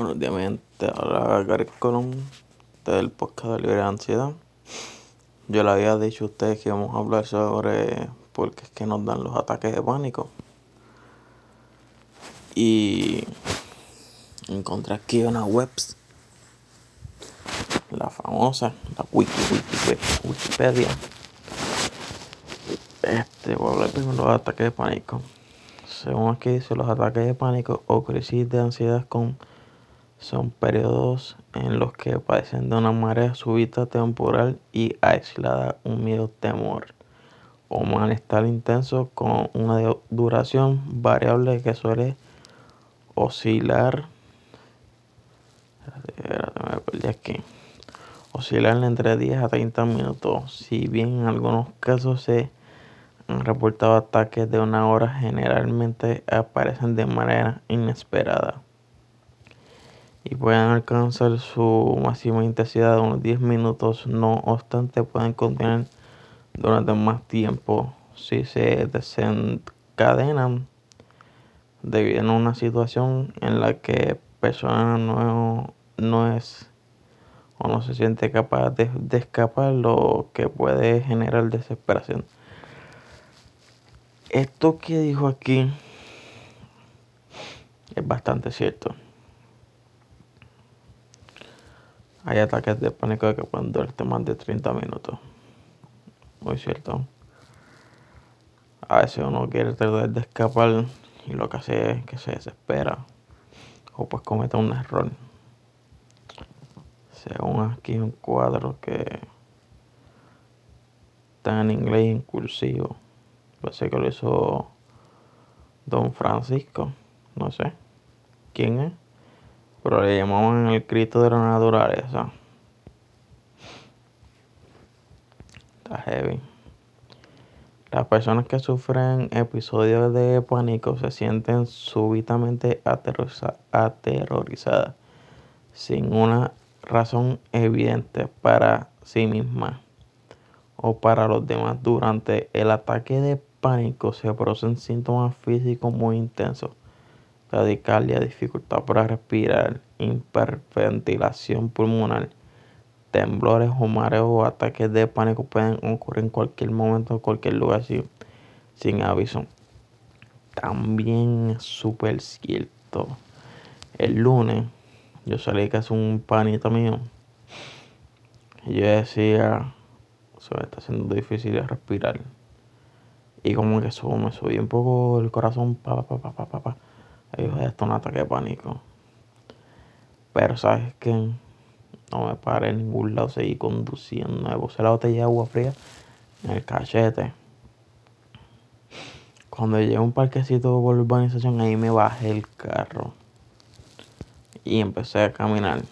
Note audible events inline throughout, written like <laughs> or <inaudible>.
Buenos días, mi gente. Habla Gary Colón del podcast de Libre Ansiedad. Yo le había dicho a ustedes que íbamos a hablar sobre por qué es que nos dan los ataques de pánico. Y encontré aquí una webs, la famosa, la Wiki, Wiki, Wikipedia. Este, voy a hablar primero de los ataques de pánico. Según aquí dice, los ataques de pánico o crisis de ansiedad con son periodos en los que padecen de una marea súbita temporal y aislada, un miedo, temor o malestar intenso con una duración variable que suele oscilar. aquí. Oscilar entre 10 a 30 minutos. Si bien en algunos casos se han reportado ataques de una hora, generalmente aparecen de manera inesperada y pueden alcanzar su máxima intensidad de unos 10 minutos. No obstante, pueden continuar durante más tiempo si se desencadenan debido a una situación en la que persona no, no es o no se siente capaz de escapar, lo que puede generar desesperación. Esto que dijo aquí es bastante cierto. Hay ataques de pánico que pueden durarte más de 30 minutos. Muy cierto. A veces uno quiere tratar de escapar y lo que hace es que se desespera o pues comete un error. Según aquí un cuadro que está en inglés incursivo. Parece que lo hizo Don Francisco. No sé quién es. Pero le llamaban el Cristo de la naturaleza. Está heavy. Las personas que sufren episodios de pánico se sienten súbitamente aterrorizadas sin una razón evidente para sí mismas o para los demás. Durante el ataque de pánico se producen síntomas físicos muy intensos taquicardia, dificultad para respirar, hiperventilación pulmonar, temblores o mareos o ataques de pánico pueden ocurrir en cualquier momento, en cualquier lugar sin, sin aviso. También es súper cierto. El lunes yo salí casi un panito mío. Y yo decía, se me está haciendo difícil respirar. Y como que eso me subió un poco el corazón, pa, pa, pa, pa, pa, pa. Esto es un ataque de pánico. Pero sabes que no me paré en ningún lado, seguí conduciendo. Me puse la botella de agua fría en el cachete. Cuando llegué a un parquecito por urbanización, ahí me bajé el carro. Y empecé a caminar.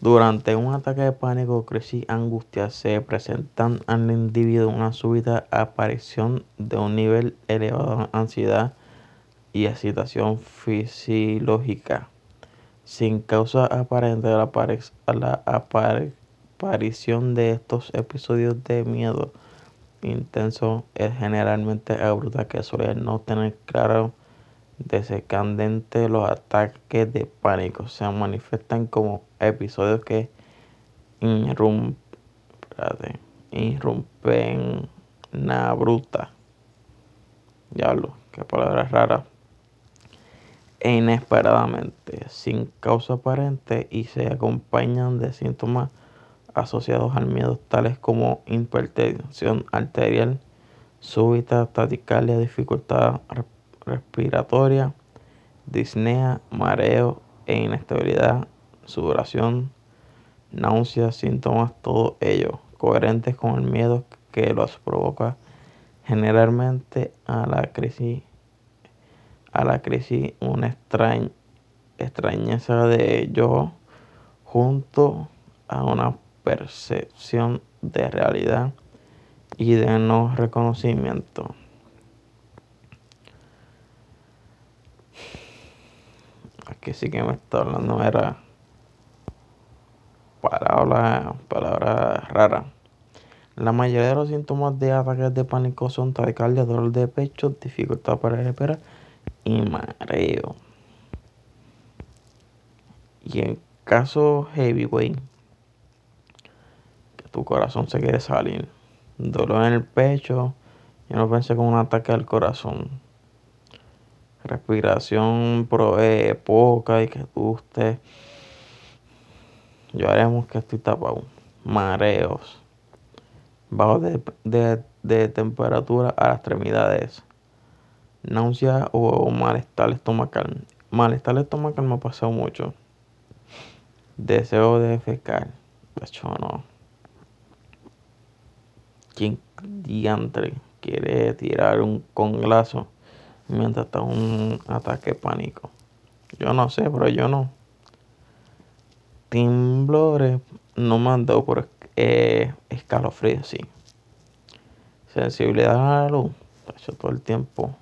Durante un ataque de pánico, crisis, angustia, se presentan al individuo una súbita aparición de un nivel elevado de ansiedad y excitación fisiológica sin causa aparente la, la aparición de estos episodios de miedo intenso es generalmente abrupta que suele no tener claro desencadente los ataques de pánico. Se manifiestan como episodios que irrumpen, irrumpen bruta. Diablo qué palabra rara. e inesperadamente, sin causa aparente y se acompañan de síntomas asociados al miedo tales como hipertensión arterial súbita, taticalia, dificultad respiratoria, disnea, mareo e inestabilidad, sudoración, náuseas, síntomas, todo ello coherentes con el miedo que los provoca generalmente a la crisis a la crisis una extrañ extrañeza de yo junto a una percepción de realidad y de no reconocimiento. Aquí sí que me está hablando, era palabra, palabra rara. La mayoría de los síntomas de ataques de pánico son taquicardia, dolor de pecho, dificultad para respirar y mareo. Y en caso heavyweight, que tu corazón se quiere salir, dolor en el pecho, yo no pensé con un ataque al corazón. Respiración eh, poca y que tú estés. Lloremos que estoy tapado. Mareos. Bajo de, de temperatura a las extremidades. Náusea o malestar estomacal. Malestar estomacal me ha pasado mucho. Deseo de defecar. De no. ¿Quién diantre quiere tirar un conglazo mientras está un ataque pánico? Yo no sé, pero yo no. Timblores no me han dado por eh, escalofrío, sí. Sensibilidad a la luz. hecho todo el tiempo.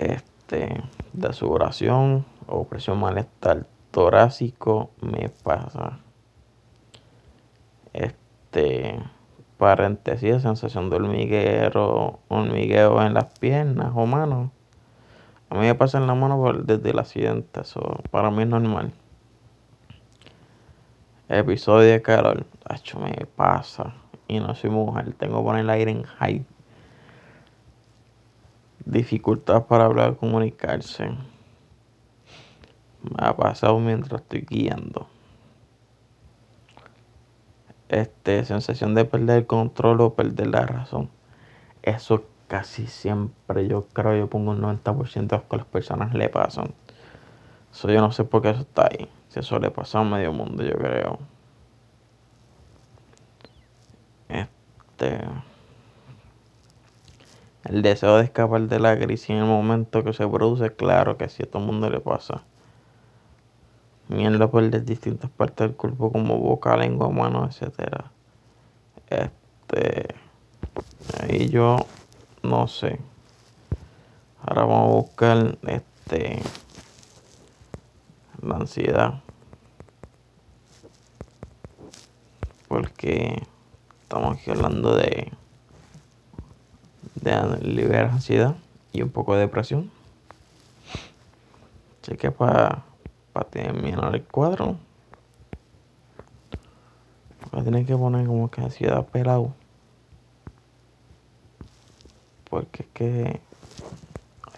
Este, de sudoración o presión malestar torácico me pasa. Este, paréntesis, sensación de hormiguero, hormigueo en las piernas o manos. A mí me pasa en la mano desde el accidente, eso para mí es normal. Episodio de calor, me pasa. Y no soy mujer, tengo que poner el aire en high. Dificultad para hablar, comunicarse. Me ha pasado mientras estoy guiando. Este, sensación de perder el control o perder la razón. Eso casi siempre, yo creo, yo pongo un 90% que las personas le pasan. Eso yo no sé por qué eso está ahí. Si eso le pasa a medio mundo, yo creo. Este. El deseo de escapar de la crisis en el momento que se produce, claro que sí, a todo el mundo le pasa. Mierda por distintas partes del cuerpo como boca, lengua, mano, etc. Este. Ahí yo no sé. Ahora vamos a buscar este. La ansiedad. Porque estamos aquí hablando de de liberar ansiedad y un poco de depresión. Así que para, para terminar el cuadro, voy a que poner como que ansiedad pelado. Porque es que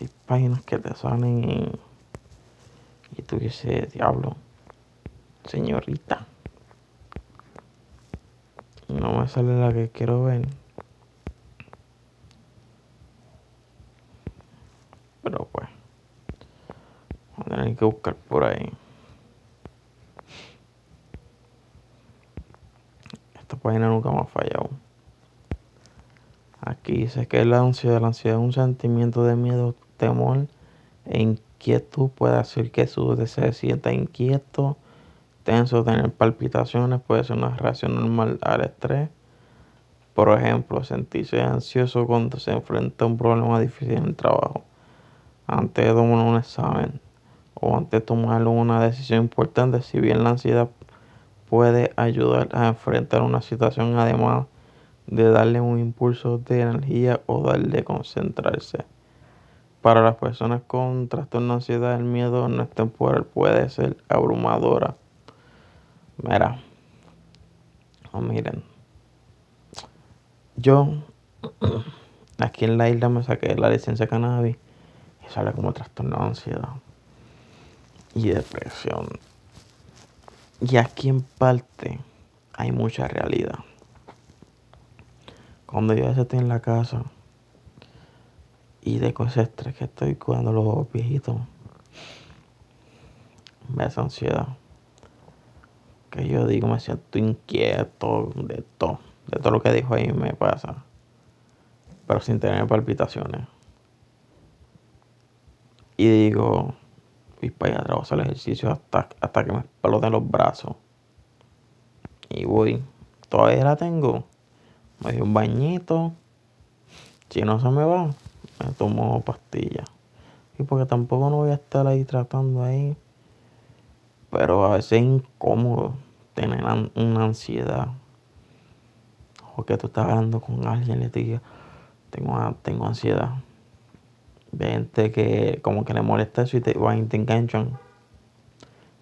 hay páginas que te salen y, y tú dices, diablo, señorita. No me sale la que quiero ver. Pero pues, tener que buscar por ahí. Esta página nunca me ha fallado. Aquí dice que la ansiedad, la ansiedad es un sentimiento de miedo, temor e inquietud. Puede hacer que su se sienta inquieto, tenso, tener palpitaciones. Puede ser una reacción normal al estrés. Por ejemplo, sentirse ansioso cuando se enfrenta a un problema difícil en el trabajo antes de tomar un examen o antes de tomar una decisión importante, si bien la ansiedad puede ayudar a enfrentar una situación, además de darle un impulso de energía o darle concentrarse. Para las personas con trastorno de ansiedad, el miedo no es temporal, puede ser abrumadora. Mira, oh, miren, yo <clears throat> aquí en la isla me saqué la licencia de cannabis sale como trastorno de ansiedad y depresión. Y aquí en parte hay mucha realidad. Cuando yo estoy en la casa y de cosas que estoy cuidando los viejitos, me da ansiedad. Que yo digo, me siento inquieto de todo. De todo lo que dijo ahí me pasa. Pero sin tener palpitaciones. Y digo, voy para allá a hacer el ejercicio hasta, hasta que me exploten los brazos. Y voy. Todavía la tengo. Me doy un bañito. Si no se me va, me tomo pastillas. Y porque tampoco no voy a estar ahí tratando ahí. Pero a veces es incómodo tener una ansiedad. O que tú estás hablando con alguien y le digas, tengo, tengo ansiedad de gente que como que le molesta eso y te, van y te enganchan.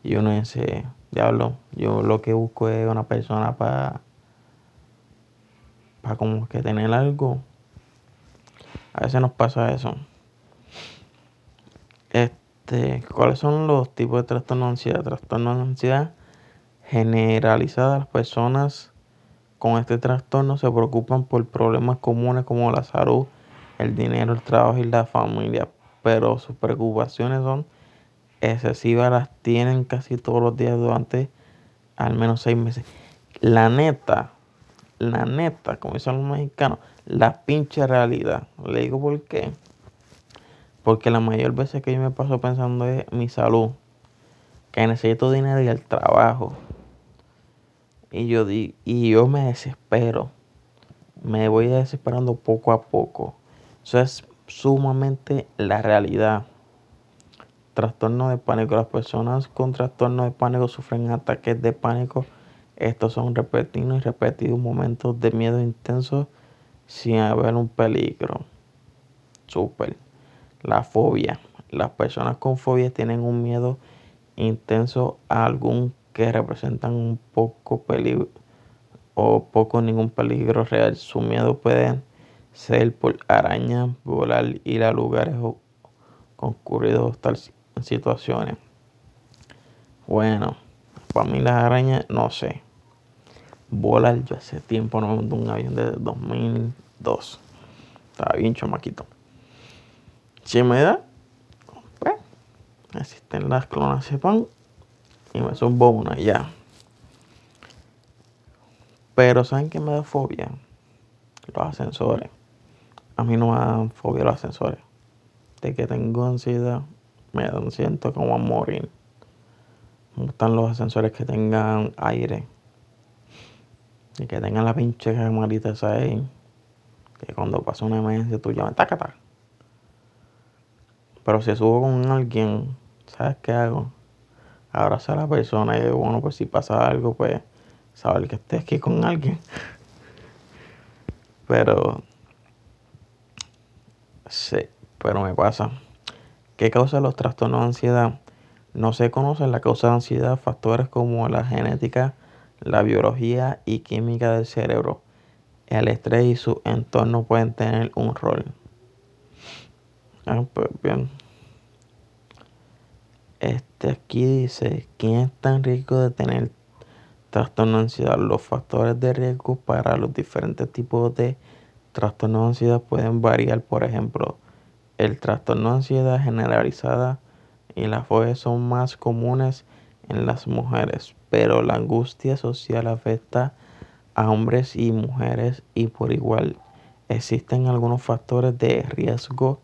Y uno dice, diablo, yo lo que busco es una persona para para como que tener algo. A veces nos pasa eso. Este, ¿cuáles son los tipos de trastorno de ansiedad? Trastorno de ansiedad generalizada. Las personas con este trastorno se preocupan por problemas comunes como la salud, el dinero, el trabajo y la familia, pero sus preocupaciones son excesivas, las tienen casi todos los días durante al menos seis meses. La neta, la neta, como dicen los mexicanos, la pinche realidad. Le digo por qué. Porque la mayor veces que yo me paso pensando es mi salud, que necesito dinero y el trabajo. Y yo, di, y yo me desespero. Me voy desesperando poco a poco. Eso es sumamente la realidad. Trastorno de pánico. Las personas con trastorno de pánico sufren ataques de pánico. Estos son repetidos y repetidos momentos de miedo intenso sin haber un peligro. Super. La fobia. Las personas con fobia tienen un miedo intenso a algún que representan un poco peligro o poco ningún peligro real. Su miedo puede ser por arañas, volar, ir a lugares concurridos tal situaciones. Bueno, para mí las arañas, no sé. Volar, yo hace tiempo no de un avión de 2002. Estaba bien chamaquito. Si me da, pues, existen las clonas sepan y me subo una ya. Pero ¿saben qué me da fobia? Los ascensores. A mí no me dan fobia los ascensores. De que tengo ansiedad, me dan, siento como a morir. Me gustan los ascensores que tengan aire. Y que tengan la pinche camarita esa ahí. Que cuando pasa una emergencia tú llamas, taca, Pero si subo con alguien, ¿sabes qué hago? Abrazar a la persona y bueno, pues si pasa algo, pues saber que esté aquí con alguien. <laughs> Pero, sí, pero me pasa. ¿Qué causa los trastornos de ansiedad? No se conocen la causa de ansiedad, factores como la genética, la biología y química del cerebro. El estrés y su entorno pueden tener un rol. Ah, pues bien. Este aquí dice, ¿quién es tan riesgo de tener trastorno de ansiedad? Los factores de riesgo para los diferentes tipos de trastorno de ansiedad pueden variar. Por ejemplo, el trastorno de ansiedad generalizada y la fobia son más comunes en las mujeres, pero la angustia social afecta a hombres y mujeres y por igual existen algunos factores de riesgo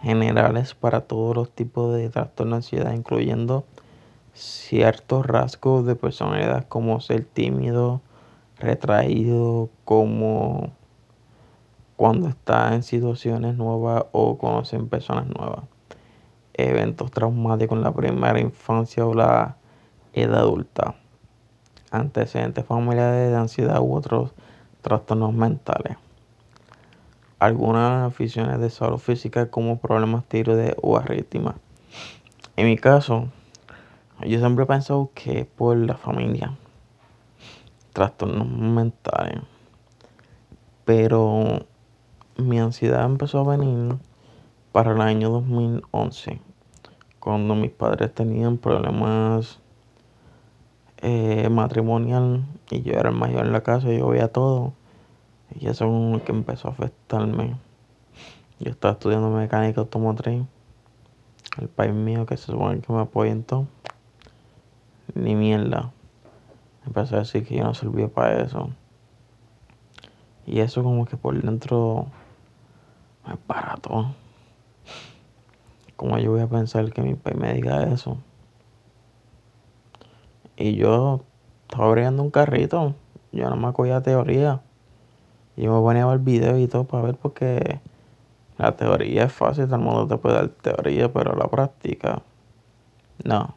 generales para todos los tipos de trastorno de ansiedad, incluyendo ciertos rasgos de personalidad como ser tímido, retraído, como cuando está en situaciones nuevas o conocen personas nuevas, eventos traumáticos en la primera infancia o la edad adulta, antecedentes familiares de ansiedad u otros trastornos mentales, algunas aficiones de salud física como problemas tiroides o arritmias. En mi caso, yo siempre he pensado que por la familia, trastornos mentales, pero mi ansiedad empezó a venir para el año 2011, cuando mis padres tenían problemas eh, matrimonial y yo era el mayor en la casa y yo veía todo. Y eso es lo que empezó a afectarme. Yo estaba estudiando mecánica automotriz. El país mío que se supone que me apoya en todo. Ni mierda. Empecé a decir que yo no servía para eso. Y eso como que por dentro es barato. ¿Cómo yo voy a pensar que mi país me diga eso? Y yo estaba abriendo un carrito. Yo no me acogía teoría. Yo me ponía a ver videos y todo para ver porque la teoría es fácil, todo el mundo te puede dar teoría, pero la práctica, no.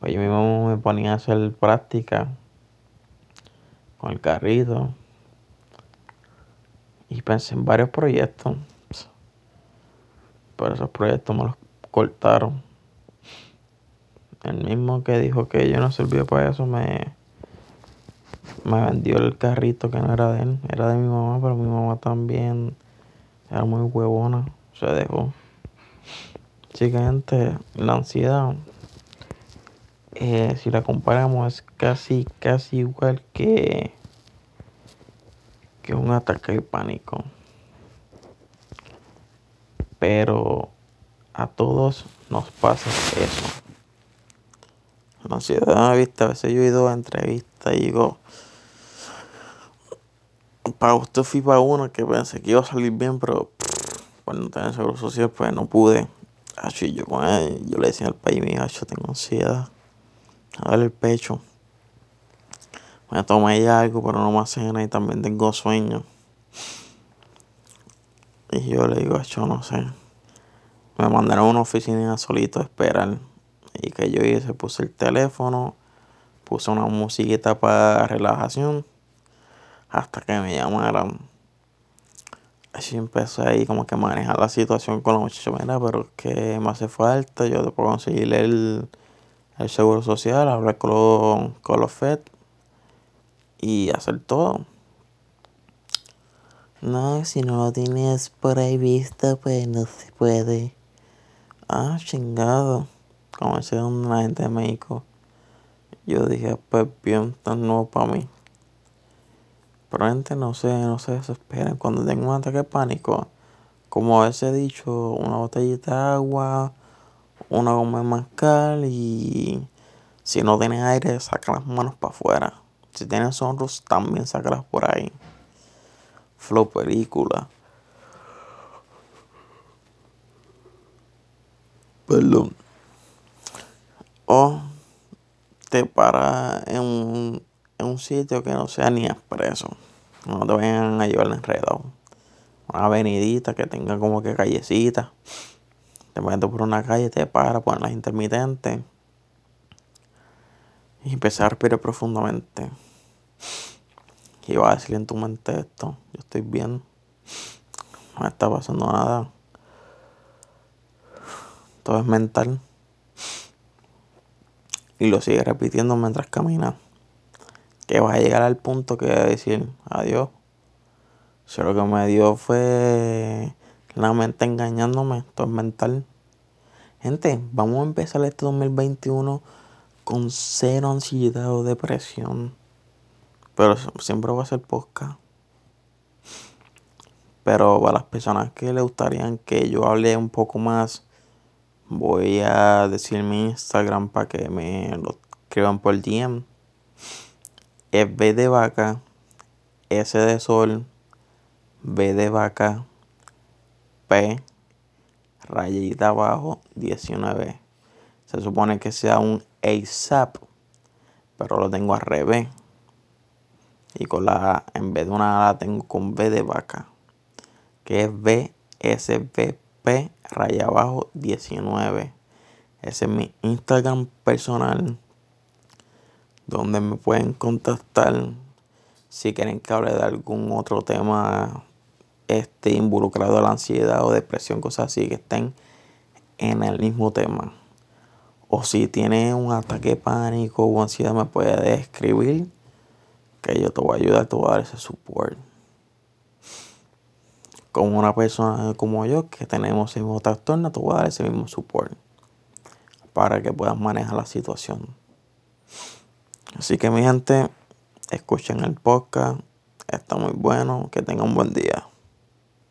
Pues yo mismo me ponía a hacer práctica con el carrito. Y pensé en varios proyectos. Pero esos proyectos me los cortaron. el mismo que dijo que yo no servía para eso me, me vendió el carrito que no era de él, era de mi mamá, pero mi mamá también era muy huevona, se dejó. Así que gente, la ansiedad, eh, si la comparamos, es casi, casi igual que, que un ataque de pánico. Pero a todos nos pasa eso. La ansiedad, vista, a veces yo he ido a entrevistas y digo, para usted fui para uno que pensé que iba a salir bien, pero por no tener seguro social, pues no pude. Así yo con él, yo le decía al país mío, yo tengo ansiedad, a darle el pecho. Me tomé ya algo, pero no me hace nada y también tengo sueño. Y yo le digo, yo no sé. Me mandaron a una oficina solito a esperar. Y que yo hice, puse el teléfono, puse una musiquita para relajación hasta que me llamaran. Así empecé ahí como que manejar la situación con la muchacha. Mira, pero que me hace falta, yo te puedo conseguir el, el seguro social, hablar con, con los FED y hacer todo. No, si no lo tienes por ahí visto, pues no se puede. Ah, chingado. Como decía una gente de México. Yo dije, pues bien, tan nuevo para mí. Pero no se, no se desesperen cuando tengan un ataque de pánico. Como a veces he dicho, una botellita de agua, una goma de mascar y si no tienes aire, saca las manos para afuera. Si tienes sonros, también sácalas por ahí. Flow película. Perdón. O te para en un en un sitio que no sea ni expreso. No te vayan a llevar enredado. Una avenidita que tenga como que callecita. Te metes por una calle, te para, pones las intermitentes. Y empezar a respirar profundamente. Y vas a decir en tu mente esto. Yo estoy bien. No me está pasando nada. Todo es mental. Y lo sigue repitiendo mientras caminas que vas a llegar al punto que a decir adiós. Si lo que me dio fue la mente engañándome, esto es mental. Gente, vamos a empezar este 2021 con cero ansiedad o depresión. Pero siempre va a ser podcast. Pero para las personas que le gustarían que yo hable un poco más, voy a decir mi Instagram para que me lo escriban por DM es B de vaca, S de sol, B de vaca, P, rayita abajo, 19. Se supone que sea un ASAP, pero lo tengo al revés. Y con la en vez de una A, la tengo con B de vaca, que es B, S, B, P, raya abajo, 19. Ese es mi Instagram personal donde me pueden contactar si quieren que hable de algún otro tema este, involucrado a la ansiedad o depresión, cosas así que estén en el mismo tema. O si tiene un ataque de pánico o ansiedad, me puede escribir que yo te voy a ayudar, te voy a dar ese support. Como una persona como yo que tenemos el mismo trastorno, te voy a dar ese mismo support para que puedas manejar la situación. Así que mi gente, escuchen el podcast. Está muy bueno. Que tengan un buen día.